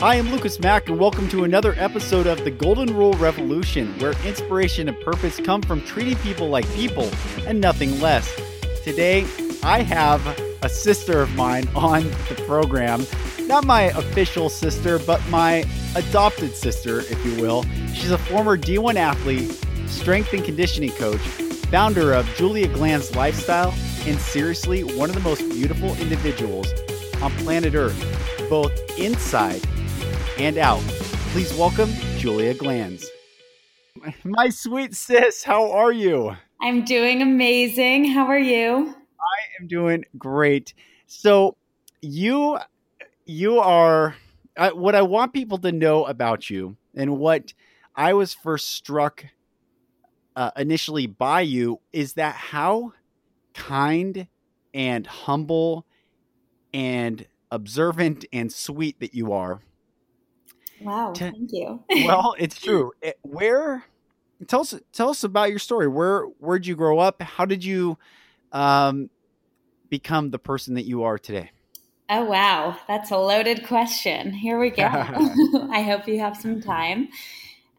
I am Lucas Mack, and welcome to another episode of the Golden Rule Revolution, where inspiration and purpose come from treating people like people and nothing less. Today, I have a sister of mine on the program. Not my official sister, but my adopted sister, if you will. She's a former D1 athlete, strength and conditioning coach, founder of Julia Glanz Lifestyle, and seriously, one of the most beautiful individuals on planet Earth, both inside and out. Please welcome Julia Glanz. My sweet sis, how are you? I'm doing amazing. How are you? I am doing great. So, you you are uh, what I want people to know about you and what I was first struck uh, initially by you is that how kind and humble and observant and sweet that you are. Wow, to, thank you. well, it's true. It, eh, where tell us tell us about your story. Where where'd you grow up? How did you um, become the person that you are today? Oh wow, that's a loaded question. Here we go. I hope you have some time.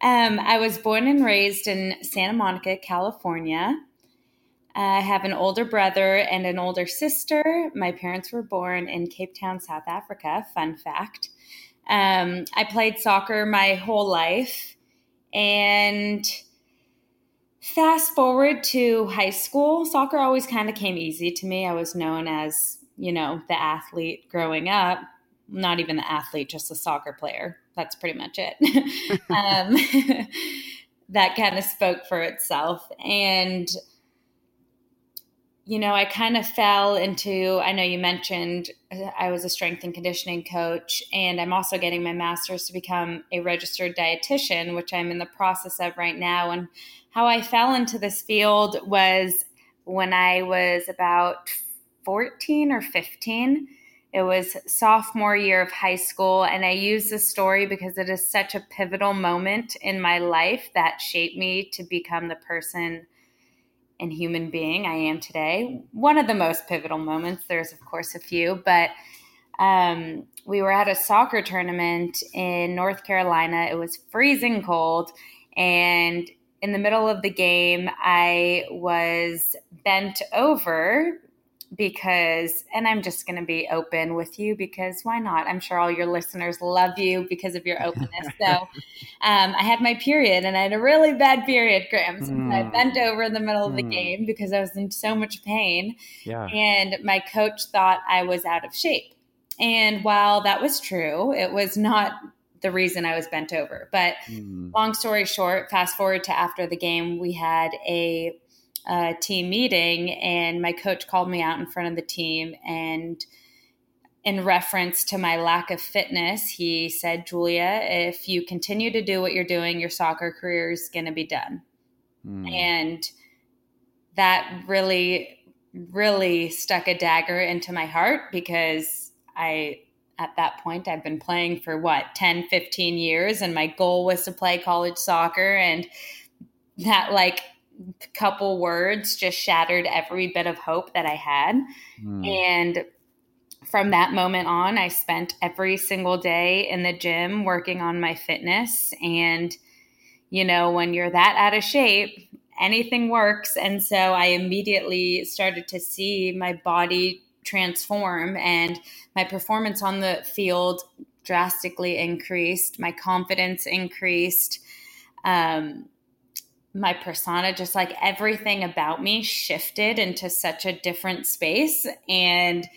Um, I was born and raised in Santa Monica, California. I have an older brother and an older sister. My parents were born in Cape Town, South Africa. Fun fact. Um, I played soccer my whole life. And fast forward to high school, soccer always kind of came easy to me. I was known as, you know, the athlete growing up. Not even the athlete, just a soccer player. That's pretty much it. um, that kind of spoke for itself. And you know, I kind of fell into, I know you mentioned uh, I was a strength and conditioning coach, and I'm also getting my master's to become a registered dietitian, which I'm in the process of right now. And how I fell into this field was when I was about 14 or 15. It was sophomore year of high school, and I use this story because it is such a pivotal moment in my life that shaped me to become the person – and human being I am today. One of the most pivotal moments, there's of course a few, but um, we were at a soccer tournament in North Carolina. It was freezing cold. And in the middle of the game, I was bent over because, and I'm just going to be open with you because why not? I'm sure all your listeners love you because of your openness. so um, I had my period and I had a really bad period, Graham. So mm. I hmm. bent over in the middle of the mm. game because I was in so much pain. Yeah. And my coach thought I was out of shape. And while that was true, it was not the reason I was bent over. But mm. long story short, fast forward to after the game, we had a uh, team meeting, and my coach called me out in front of the team and in reference to my lack of fitness, he said, Julia, if you continue to do what you're doing, your soccer career is going to be done. Mm. And that really, really stuck a dagger into my heart because I, at that point, I've been playing for what, 10, 15 years, and my goal was to play college soccer. And that, like, couple words just shattered every bit of hope that I had. Mm. And from that moment on, I spent every single day in the gym working on my fitness. And, you know, when you're that out of shape, anything works. And so I immediately started to see my body transform and my performance on the field drastically increased, my confidence increased. Um, my persona, just like everything about me shifted into such a different space. And,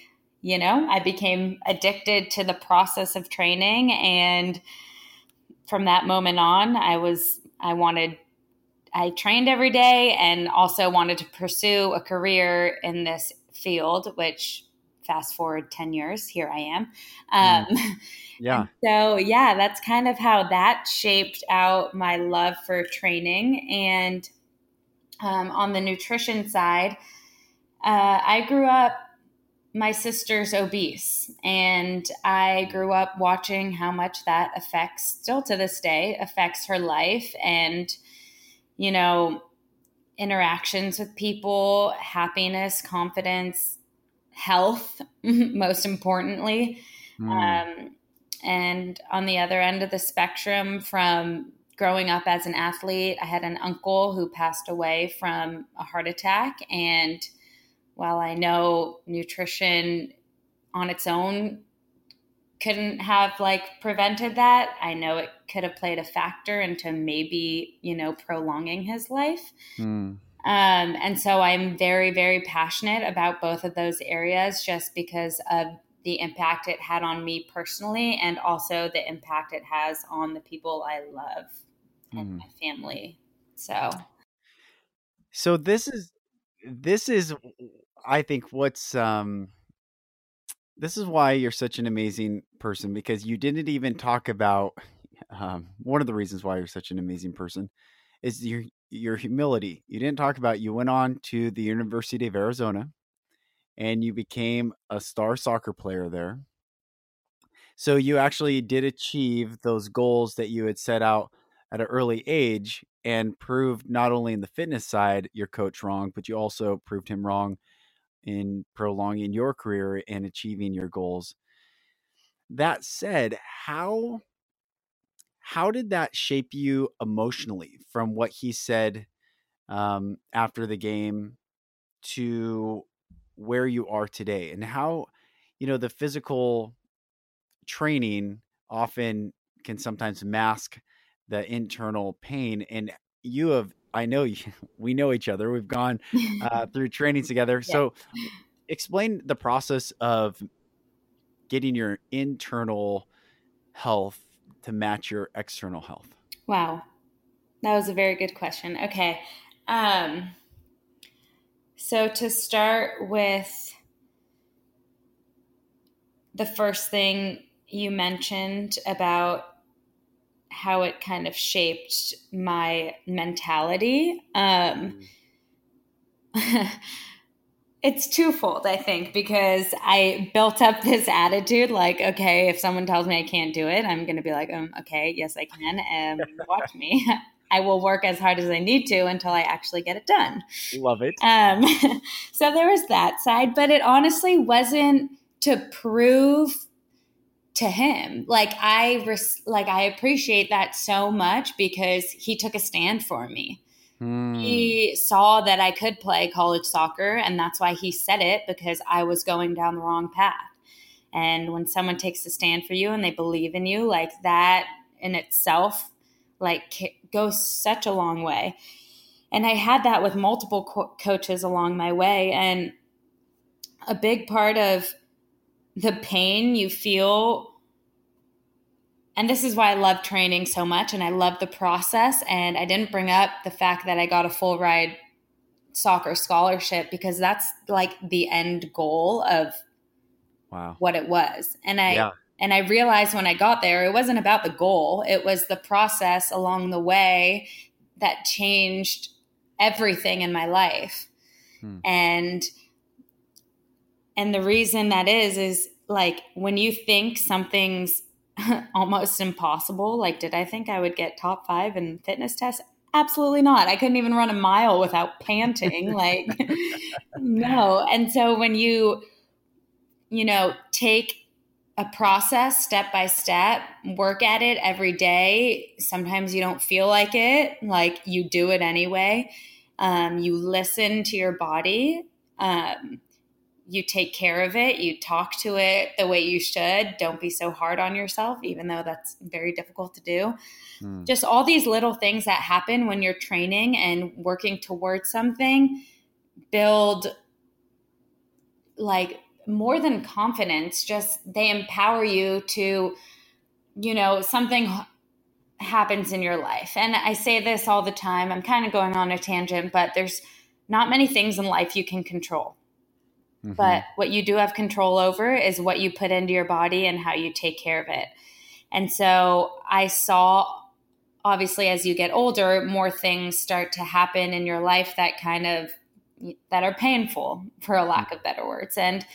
you know, I became addicted to the process of training. And from that moment on, I was, I wanted, I trained every day and also wanted to pursue a career in this field, which fast forward 10 years, here I am. Um, mm. Yeah. so, yeah, that's kind of how that shaped out my love for training. And um, on the nutrition side, uh, I grew up, my sister's obese, and I grew up watching how much that affects, still to this day, affects her life and, you know, interactions with people, happiness, confidence, health, most importantly. Mm. Um, And on the other end of the spectrum, from growing up as an athlete, I had an uncle who passed away from a heart attack. And while I know nutrition on its own couldn't have like prevented that, I know it could have played a factor into maybe, you know, prolonging his life. Mm. Um, and so I'm very, very passionate about both of those areas just because of the impact it had on me personally and also the impact it has on the people I love and mm. my family. So So this is this is I think what's um this is why you're such an amazing person because you didn't even talk about um, one of the reasons why you're such an amazing person is your your humility. You didn't talk about you went on to the University of Arizona and you became a star soccer player there. So you actually did achieve those goals that you had set out at an early age and proved not only in the fitness side your coach wrong, but you also proved him wrong in prolonging your career and achieving your goals. That said, how how did that shape you emotionally from what he said um, after the game to where you are today and how you know the physical training often can sometimes mask the internal pain and you have i know you, we know each other we've gone uh, through training together. Yeah. so explain the process of getting your internal health to match your external health. Wow. That was a very good question. Okay. Um so, to start with the first thing you mentioned about how it kind of shaped my mentality. Um, it's twofold, I think, because I built up this attitude like, okay, if someone tells me I can't do it, I'm going to be like, um, okay, yes, I can, and watch me. I will work as hard as I need to until I actually get it done. Love it. Um, so there was that side, but it honestly wasn't to prove to him. Like I res- like I appreciate that so much because he took a stand for me. Hmm. He saw that I could play college soccer and that's why he said it because I was going down the wrong path. And when someone takes a stand for you and they believe in you, like that in itself like goes such a long way. And I had that with multiple co- coaches along my way. And a big part of the pain you feel and this is why I love training so much and I love the process. And I didn't bring up the fact that I got a full ride soccer scholarship because that's like the end goal of wow. what it was. And I yeah. And I realized when I got there, it wasn't about the goal, it was the process along the way that changed everything in my life. Hmm. And and the reason that is is like when you think something's almost impossible, like did I think I would get top 5 in fitness tests? Absolutely not. I couldn't even run a mile without panting like no. And so when you you know, take a process step by step work at it every day sometimes you don't feel like it like you do it anyway um, you listen to your body um, you take care of it you talk to it the way you should don't be so hard on yourself even though that's very difficult to do mm. just all these little things that happen when you're training and working towards something build like more than confidence, just they empower you to, you know, something happens in your life. And I say this all the time. I'm kind of going on a tangent, but there's not many things in life you can control. Mm-hmm. But what you do have control over is what you put into your body and how you take care of it. And so I saw obviously as you get older more things start to happen in your life that kind of that are painful for a lack of better words and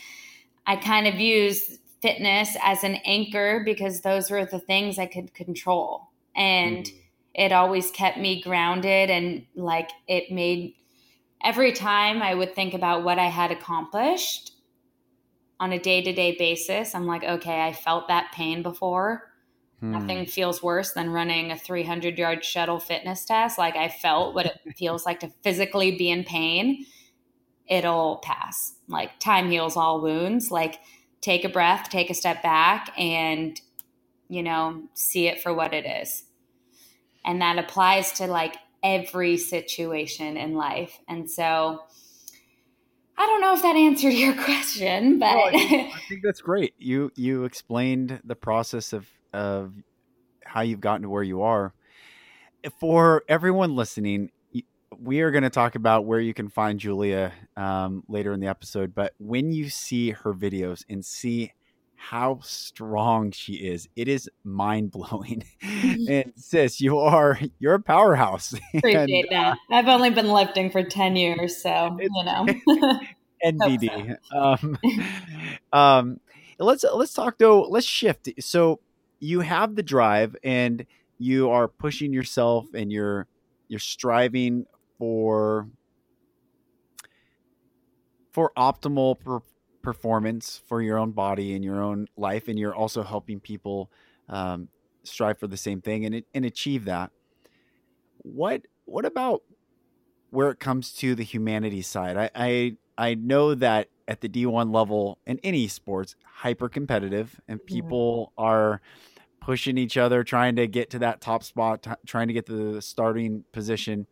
I kind of used fitness as an anchor because those were the things I could control. And mm. it always kept me grounded and like it made every time I would think about what I had accomplished, on a day to day basis, I'm like, okay, I felt that pain before. Hmm. Nothing feels worse than running a 300 yard shuttle fitness test. Like I felt what it feels like to physically be in pain. It'll pass. Like time heals all wounds. Like take a breath, take a step back, and, you know, see it for what it is. And that applies to like every situation in life. And so, I don't know if that answered your question, but I, think, I, think, that's great. You you explained the process of of how you've gotten to where you are. For everyone listening, we are going to talk about where you can find Julia um, later in the episode. But when you see her videos and see how strong she is, it is mind blowing. and sis, you are you're a powerhouse. Appreciate and, that. Uh, I've only been lifting for ten years, so you know. NBD. um, um, let's let's talk though. Let's shift. So you have the drive, and you are pushing yourself, and you're you're striving for for optimal per- performance for your own body and your own life, and you're also helping people um, strive for the same thing and and achieve that. What what about where it comes to the humanity side? I I, I know that at the D1 level in any sports, hyper competitive, and people yeah. are pushing each other, trying to get to that top spot, t- trying to get to the starting position.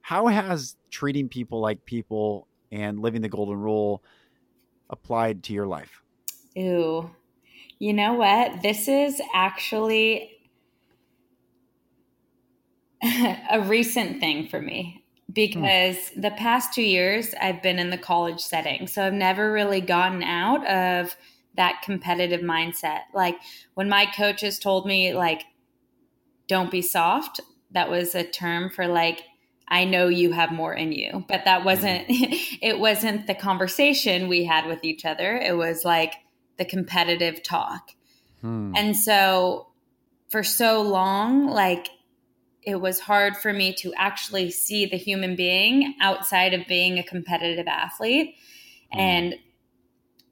How has treating people like people and living the golden rule applied to your life? Ooh, you know what? This is actually a recent thing for me because hmm. the past two years I've been in the college setting. So I've never really gotten out of that competitive mindset. Like when my coaches told me, like, don't be soft, that was a term for like I know you have more in you. But that wasn't mm-hmm. it wasn't the conversation we had with each other. It was like the competitive talk. Hmm. And so for so long like it was hard for me to actually see the human being outside of being a competitive athlete. Hmm. And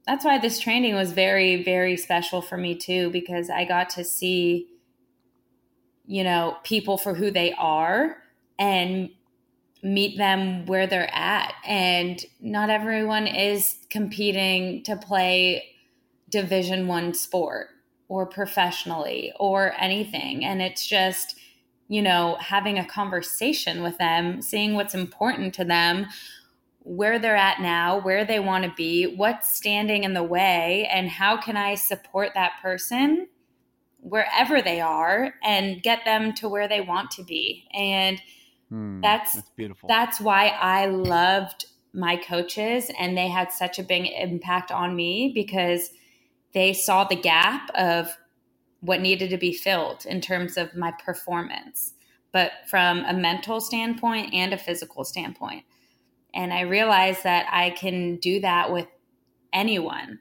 that's why this training was very very special for me too because I got to see you know people for who they are and meet them where they're at. And not everyone is competing to play division 1 sport or professionally or anything. And it's just you know having a conversation with them seeing what's important to them where they're at now where they want to be what's standing in the way and how can i support that person wherever they are and get them to where they want to be. And Mm, that's, that's beautiful. That's why I loved my coaches and they had such a big impact on me because they saw the gap of what needed to be filled in terms of my performance, but from a mental standpoint and a physical standpoint. And I realized that I can do that with anyone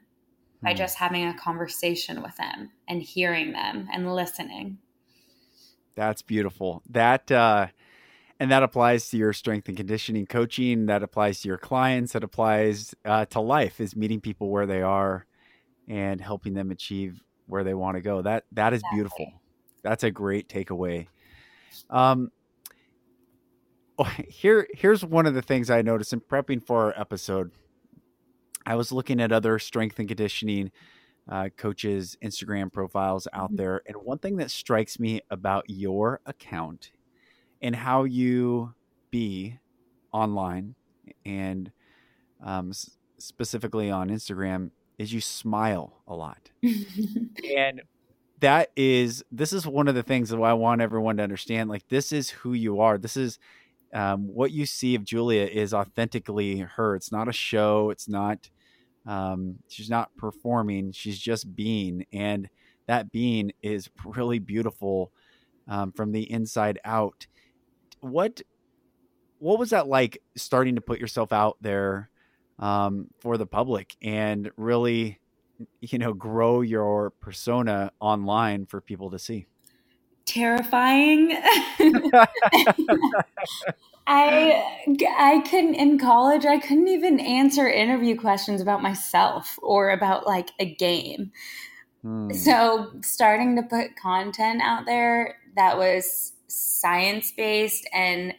by hmm. just having a conversation with them and hearing them and listening. That's beautiful. That uh and that applies to your strength and conditioning coaching that applies to your clients that applies uh, to life is meeting people where they are and helping them achieve where they want to go that that is exactly. beautiful that's a great takeaway um oh, here here's one of the things i noticed in prepping for our episode i was looking at other strength and conditioning uh, coaches instagram profiles out mm-hmm. there and one thing that strikes me about your account and how you be online and um, s- specifically on Instagram is you smile a lot. and that is this is one of the things that I want everyone to understand. Like this is who you are. This is um, what you see of Julia is authentically her. It's not a show. It's not. Um, she's not performing. She's just being, and that being is really beautiful um, from the inside out what what was that like starting to put yourself out there um, for the public and really you know grow your persona online for people to see terrifying. I I couldn't in college I couldn't even answer interview questions about myself or about like a game. Hmm. So starting to put content out there that was science based and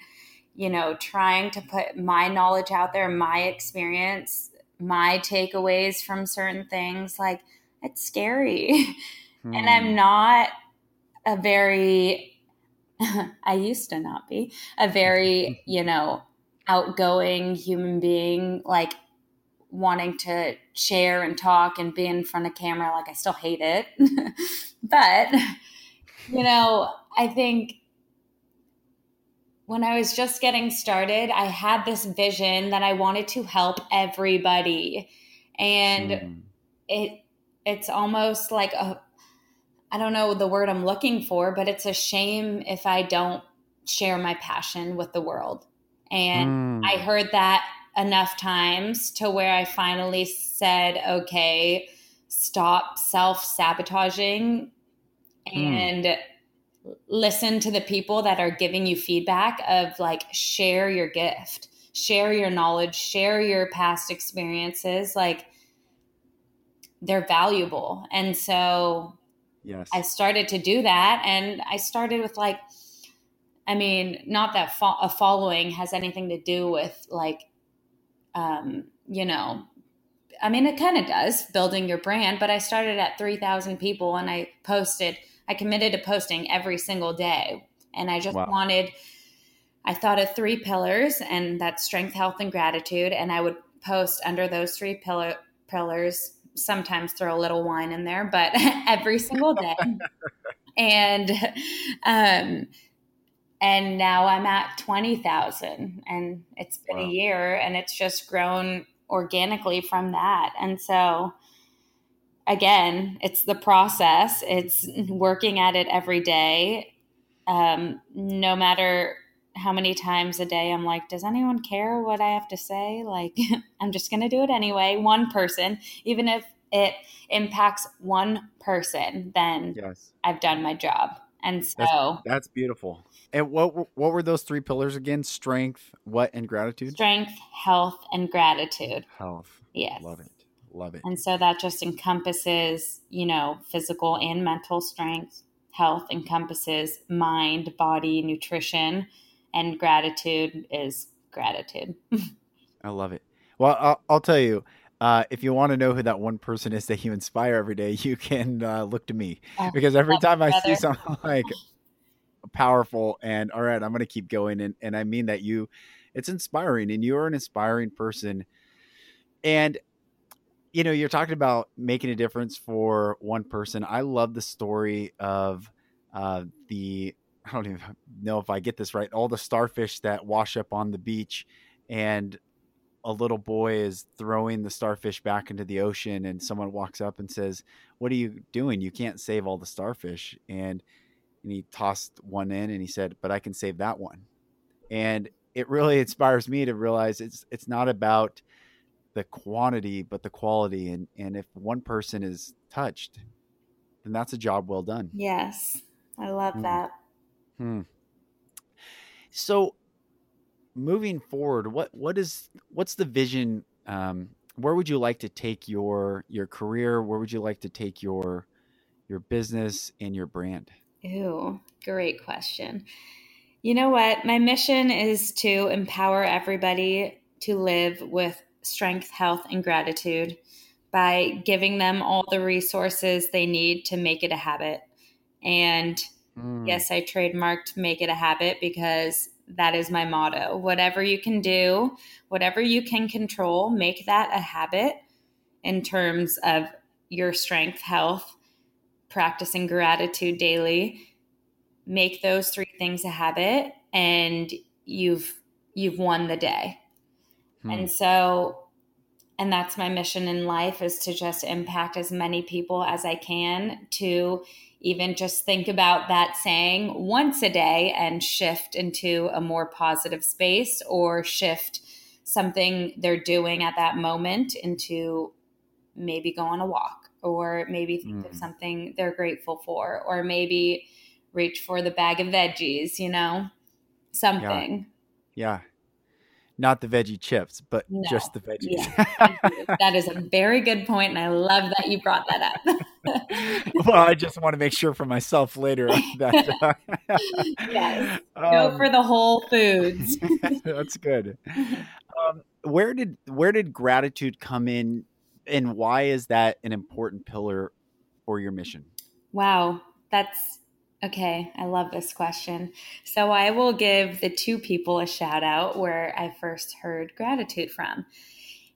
you know trying to put my knowledge out there, my experience, my takeaways from certain things like it's scary. Hmm. And I'm hmm. not a very I used to not be a very, you know, outgoing human being, like wanting to share and talk and be in front of camera. Like, I still hate it. but, you know, I think when I was just getting started, I had this vision that I wanted to help everybody. And mm. it, it's almost like a I don't know the word I'm looking for, but it's a shame if I don't share my passion with the world. And mm. I heard that enough times to where I finally said, okay, stop self sabotaging mm. Listen to the people that are giving you feedback of like, share your gift, share your knowledge, share your past experiences. Like, they're valuable. And so Yes. I started to do that. And I started with like, I mean, not that fo- a following has anything to do with like, um, you know, I mean, it kind of does building your brand, but I started at 3,000 people and I posted, I committed to posting every single day. And I just wow. wanted, I thought of three pillars, and that's strength, health, and gratitude. And I would post under those three pillar, pillars sometimes throw a little wine in there, but every single day. and um and now I'm at 20,000 and it's been wow. a year and it's just grown organically from that. And so again, it's the process. It's working at it every day. Um, no matter how many times a day I'm like, does anyone care what I have to say? Like, I'm just going to do it anyway. One person, even if it impacts one person, then yes. I've done my job. And so that's, that's, beautiful. And what what were those three pillars again? Strength, what, and gratitude? Strength, health, and gratitude. Health. Yes. Love it. Love it. And so that just encompasses, you know, physical and mental strength. Health encompasses mind, body, nutrition, and gratitude is gratitude. I love it. Well, I'll, I'll tell you, uh, if you want to know who that one person is that you inspire every day, you can uh, look to me oh, because every time I see something like powerful and all right, I'm going to keep going. And, and I mean that you, it's inspiring and you're an inspiring person. And, you know, you're talking about making a difference for one person. I love the story of uh, the, I don't even know if I get this right, all the starfish that wash up on the beach and a little boy is throwing the starfish back into the ocean and someone walks up and says what are you doing? You can't save all the starfish. And and he tossed one in and he said but i can save that one. And it really inspires me to realize it's it's not about the quantity but the quality and and if one person is touched then that's a job well done yes i love hmm. that hmm. so moving forward, what what is what's the vision? Um, where would you like to take your your career? Where would you like to take your your business and your brand? Ooh, great question. You know what? My mission is to empower everybody to live with strength, health, and gratitude by giving them all the resources they need to make it a habit. And mm. yes, I trademarked make it a habit because that is my motto. Whatever you can do, whatever you can control, make that a habit in terms of your strength, health, practicing gratitude daily. Make those three things a habit and you've you've won the day. Hmm. And so and that's my mission in life is to just impact as many people as I can to even just think about that saying once a day and shift into a more positive space or shift something they're doing at that moment into maybe go on a walk or maybe think mm. of something they're grateful for or maybe reach for the bag of veggies, you know, something. Yeah. yeah. Not the veggie chips, but no. just the veggies. Yeah, that is a very good point, and I love that you brought that up. well, I just want to make sure for myself later that. Uh, yes, go um, for the whole foods. that's good. Um, where did where did gratitude come in, and why is that an important pillar for your mission? Wow, that's okay. I love this question. So I will give the two people a shout out where I first heard gratitude from.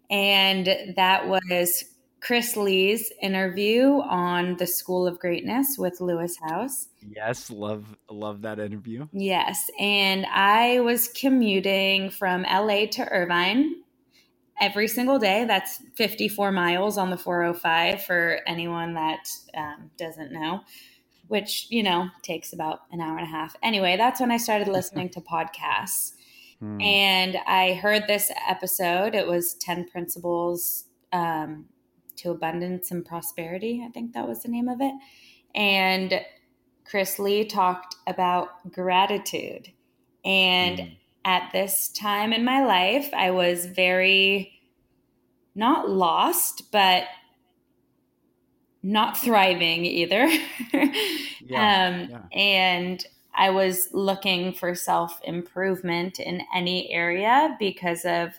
And that was Chris Lee's interview on the School of Greatness with Lewis Howes. Yes, love love that interview. Yes, and I was commuting from LA to Irvine every single day. That's 54 miles on the 405 for anyone that um, doesn't know, which, you know, takes about an hour and a half. Anyway, that's when I started listening to podcasts. Hmm. And I heard this episode. It was 10 Principles um, to Abundance and Prosperity. I think that was the name of it. And Chris Lee talked about gratitude. And hmm at this time in my life, I was very not lost, but not thriving either. yeah, um, yeah. And I was looking for self improvement in any area because of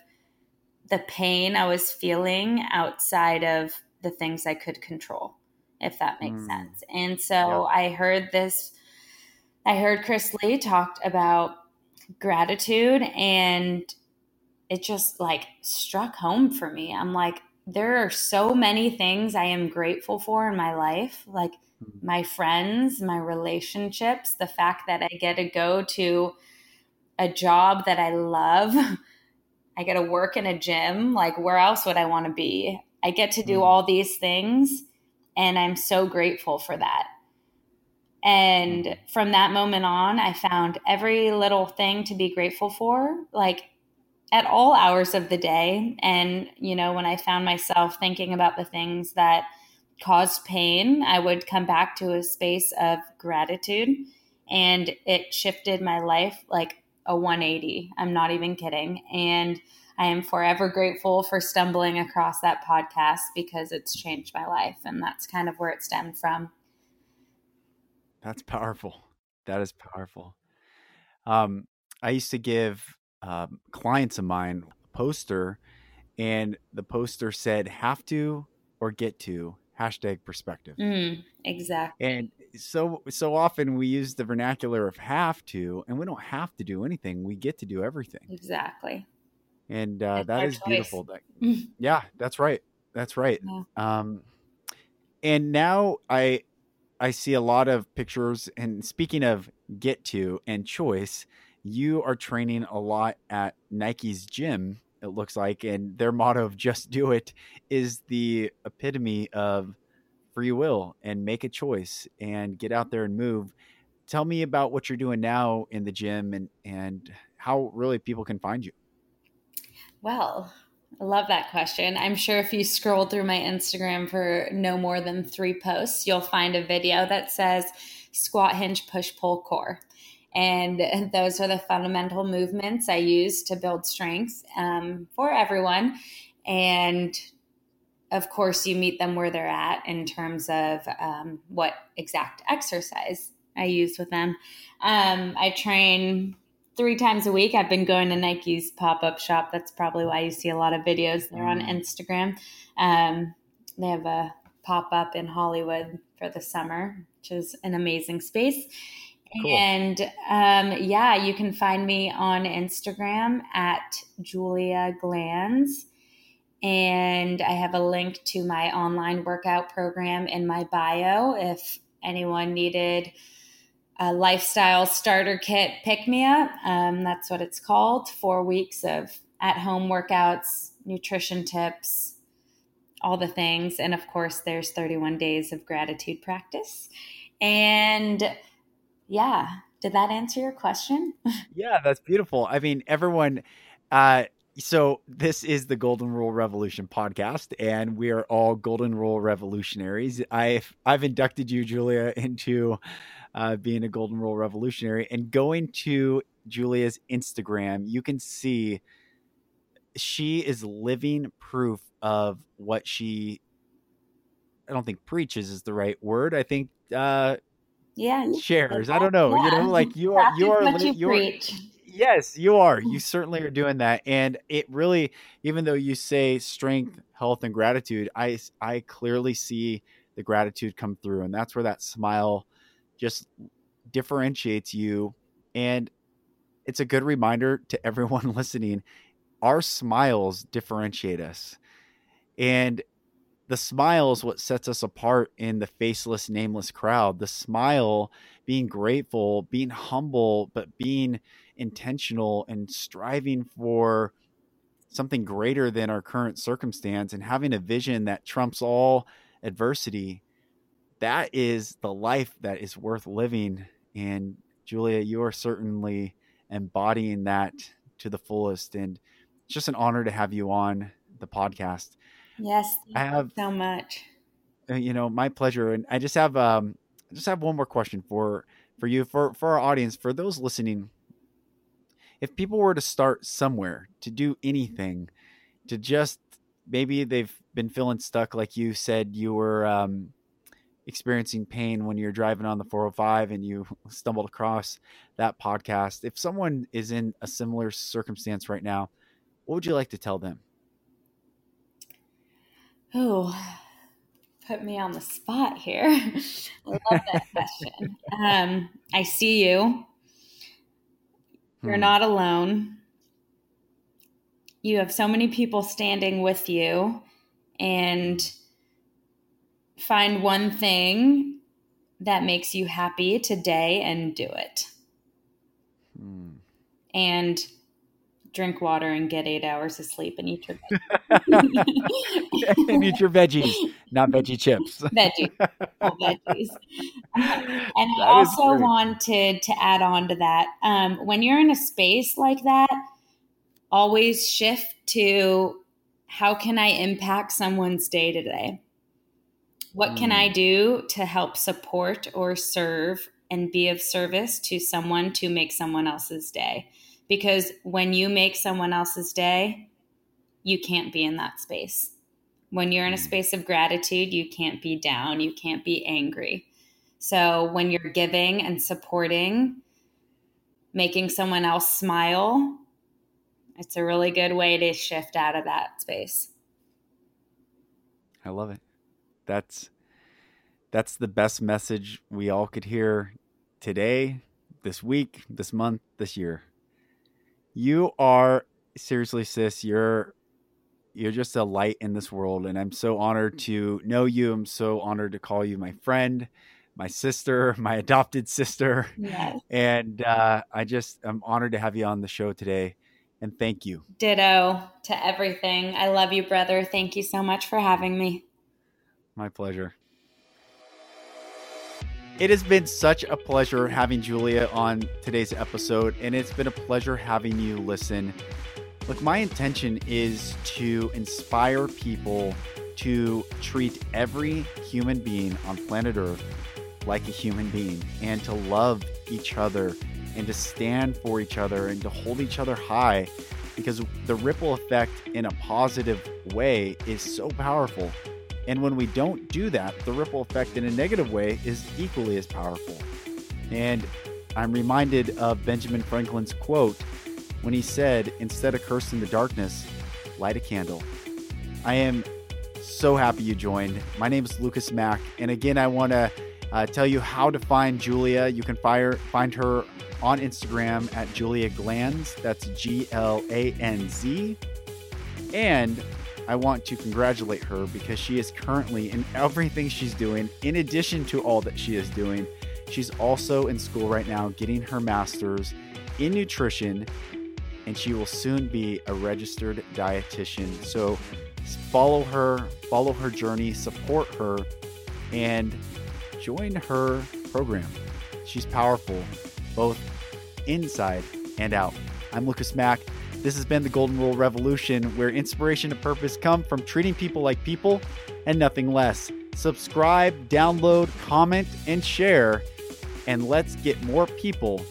the pain I was feeling outside of the things I could control, if that makes mm. sense. And so yeah. I heard this, I heard Chris Lee talked about gratitude and it just like struck home for me. I'm like, there are so many things I am grateful for in my life, like mm-hmm. my friends, my relationships, the fact that I get to go to a job that I love. I get to work in a gym. Like, where else would I want to be? I get to do mm. all these things, and I'm so grateful for that. And mm. from that moment on, I found every little thing to be grateful for, like at all hours of the day. And, you know, when I found myself thinking about the things that caused pain, I would come back to a space of gratitude. And it shifted my life like a 180. I'm not even kidding. And I am forever grateful for stumbling across that podcast because it's changed my life. And that's kind of where it stemmed from. That's powerful. That is powerful. Um, I used to give um, clients of mine poster, and the poster said "have to or get to." Hashtag perspective. Mm, exactly. And so so often we use the vernacular of have to, and we don't have to do anything. We get to do everything. Exactly. And uh, that is choice. beautiful. That, yeah, that's right. That's right. Yeah. Um, and now I I see a lot of pictures. And speaking of get to and choice, you are training a lot at Nike's gym, it looks like, and their motto of just do it is the epitome of free will and make a choice and get out there and move. Tell me about what you're doing now in the gym and, and how really people can find you. Well, I love that question. I'm sure if you scroll through my Instagram for no more than three posts, you'll find a video that says squat, hinge, push, pull, core. And those are the fundamental movements I use to build strength um, for everyone. And of course, you meet them where they're at in terms of um, what exact exercise I use with them. Um, I train three times a week. I've been going to Nike's pop up shop. That's probably why you see a lot of videos there on mm. Instagram. Um, they have a pop up in Hollywood for the summer, which is an amazing space. Cool. And um, yeah, you can find me on Instagram at Julia Glanz. And I have a link to my online workout program in my bio if anyone needed a lifestyle starter kit pick me up. Um, that's what it's called. Four weeks of at home workouts, nutrition tips, all the things. And of course, there's 31 days of gratitude practice. And yeah. Did that answer your question? yeah, that's beautiful. I mean, everyone, uh, so this is the Golden Rule Revolution podcast, and we are all Golden Rule revolutionaries. I've I've inducted you, Julia, into uh, being a Golden Rule revolutionary, and going to Julia's Instagram, you can see she is living proof of what she. I don't think preaches is the right word. I think uh, yeah shares. I don't know. Yeah. You know, like you are you are you you are preach. Yes, you are. You certainly are doing that, and it really, even though you say strength, health, and gratitude, I I clearly see the gratitude come through, and that's where that smile just differentiates you, and it's a good reminder to everyone listening. Our smiles differentiate us, and the smile is what sets us apart in the faceless, nameless crowd. The smile, being grateful, being humble, but being intentional and striving for something greater than our current circumstance and having a vision that trumps all adversity that is the life that is worth living. And julia you are certainly embodying that to the fullest. And it's just an honor to have you on the podcast Yes, i have so much. uh, you know my pleasure and i just have um I just have one more question for for you for for our audience for those listening if people were to start somewhere to do anything to just maybe they've been feeling stuck like you said you were um experiencing pain when you're driving on the 405 and you stumbled across that podcast if someone is in a similar circumstance right now what would you like to tell them Oh, put me on the spot here. I love that question. Um, I see you. You're Hmm. not alone. You have so many people standing with you, and find one thing that makes you happy today and do it. Hmm. And drink water and get eight hours of sleep and eat your and eat your veggies not veggie chips veggies. all veggies. And I That also wanted to add on to that. Um, when you're in a space like that, always shift to how can I impact someone's day today? What can Mm. I do to help support or serve and be of service to someone to make someone else's day? Because when you make someone else's day, you can't be in that space. When you're in a Mm. space of gratitude, you can't be down, you can't be angry. So when you're giving and supporting, making someone else smile, it's a really good way to shift out of that space. I love it. That's that's the best message we all could hear today, this week, this month, this year. You are seriously sis, you're you're just a light in this world and I'm so honored to know you. I'm so honored to call you my friend, my sister, my adopted sister. Yes. And uh, I just I'm honored to have you on the show today and thank you. Ditto to everything. I love you, brother. Thank you so much for having me. My pleasure. It has been such a pleasure having Julia on today's episode, and it's been a pleasure having you listen. Look, my intention is to inspire people to treat every human being on planet Earth like a human being and to love each other and to stand for each other and to hold each other high because the ripple effect in a positive way is so powerful. And when we don't do that, the ripple effect in a negative way is equally as powerful. And I'm reminded of Benjamin Franklin's quote when he said, Instead of cursing the darkness, light a candle. I am so happy you joined. My name is Lucas Mack. And again, I want to uh, tell you how to find Julia. You can fire, find her on Instagram at Julia Glanz. That's G L A N Z. And I want to congratulate her because she is currently in everything she's doing, in addition to all that she is doing, she's also in school right now getting her master's in nutrition, and she will soon be a registered dietitian. So follow her, follow her journey, support her, and join her program. She's powerful, both inside and out. I'm Lucas Mack. This has been the Golden Rule Revolution, where inspiration and purpose come from treating people like people and nothing less. Subscribe, download, comment, and share, and let's get more people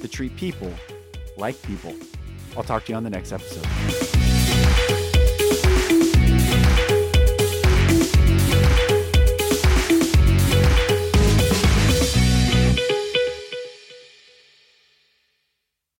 to treat people like people. I'll talk to you on the next episode.